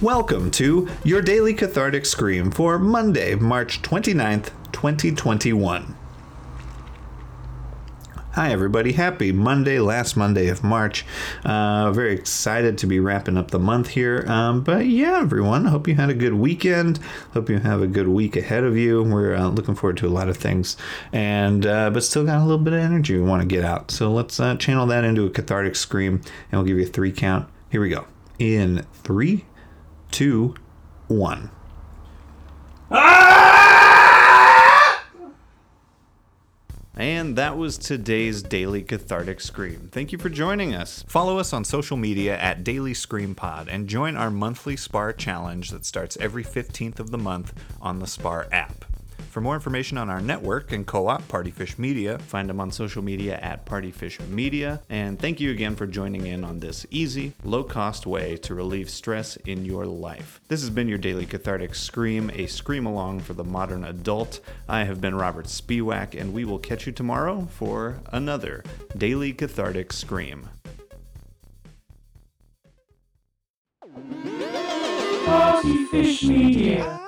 Welcome to your daily cathartic scream for Monday, March 29th, 2021. Hi, everybody. Happy Monday, last Monday of March. Uh, very excited to be wrapping up the month here. Um, but yeah, everyone, hope you had a good weekend. Hope you have a good week ahead of you. We're uh, looking forward to a lot of things, and uh, but still got a little bit of energy we want to get out. So let's uh, channel that into a cathartic scream, and we'll give you a three count. Here we go. In three, two, one. And that was today's Daily Cathartic Scream. Thank you for joining us. Follow us on social media at Daily Scream Pod and join our monthly SPAR challenge that starts every 15th of the month on the SPAR app. For more information on our network and co op Partyfish Media, find them on social media at Partyfish Media. And thank you again for joining in on this easy, low cost way to relieve stress in your life. This has been your daily cathartic scream, a scream along for the modern adult. I have been Robert Spiewak, and we will catch you tomorrow for another daily cathartic scream. Partyfish Media.